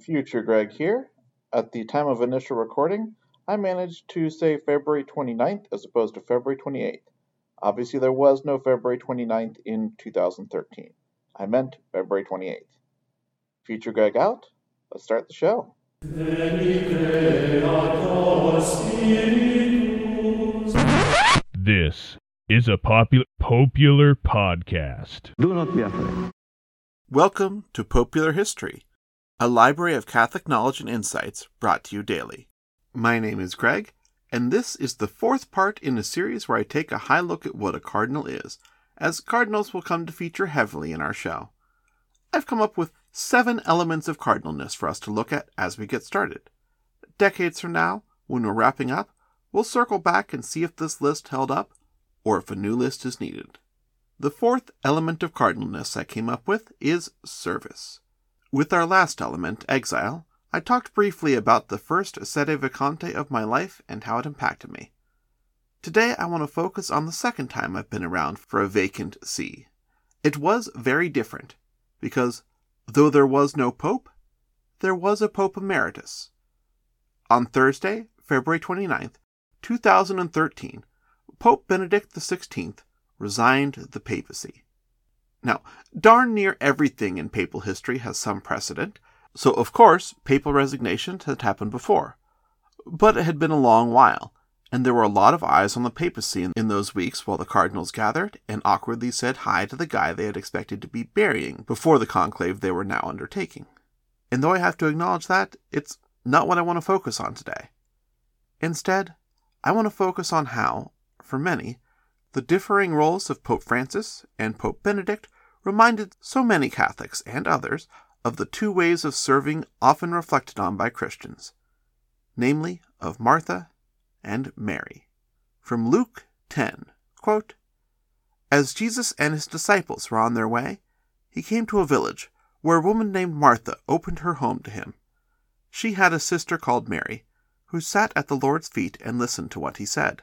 Future Greg here. At the time of initial recording, I managed to say February 29th as opposed to February 28th. Obviously, there was no February 29th in 2013. I meant February 28th. Future Greg out. Let's start the show. This is a popular popular podcast. Do not be afraid. Welcome to Popeular History, a library of Catholic knowledge and insights brought to you daily. My name is Greg, and this is the fourth part in a series where I take a high look at what a cardinal is, as cardinals will come to feature heavily in our show. I've come up with seven elements of cardinalness for us to look at as we get started. Decades from now, when we're wrapping up, we'll circle back and see if this list held up or if a new list is needed. The fourth element of cardinalness I came up with is service. With our last element, exile, I talked briefly about the first sede vacante of my life and how it impacted me. Today I want to focus on the second time I've been around for a vacant see. It was very different, because though there was no pope, there was a pope emeritus. On Thursday, February 29th, 2013, Pope Benedict XVI resigned the papacy. Now, darn near everything in papal history has some precedent, so of course papal resignations had happened before. But it had been a long while, and there were a lot of eyes on the papacy in those weeks while the cardinals gathered and awkwardly said hi to the guy they had expected to be burying before the conclave they were now undertaking. And though I have to acknowledge that, it's not what I want to focus on today. Instead, I want to focus on how, for many, the differing roles of Pope Francis and Pope Benedict reminded so many Catholics and others of the two ways of serving often reflected on by Christians, namely of Martha and Mary. From Luke 10, quote, As Jesus and his disciples were on their way, he came to a village where a woman named Martha opened her home to him. She had a sister called Mary, who sat at the Lord's feet and listened to what he said.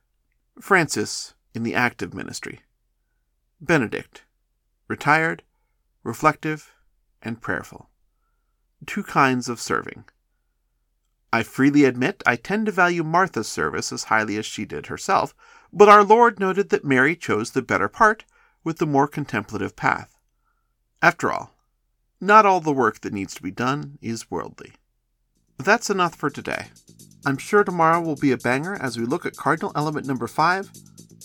Francis in the active ministry. Benedict, retired, reflective, and prayerful. Two kinds of serving. I freely admit I tend to value Martha's service as highly as she did herself, but our Lord noted that Mary chose the better part with the more contemplative path. After all, not all the work that needs to be done is worldly. That's enough for today. I'm sure tomorrow will be a banger as we look at cardinal element number five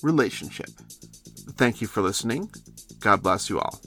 relationship. Thank you for listening. God bless you all.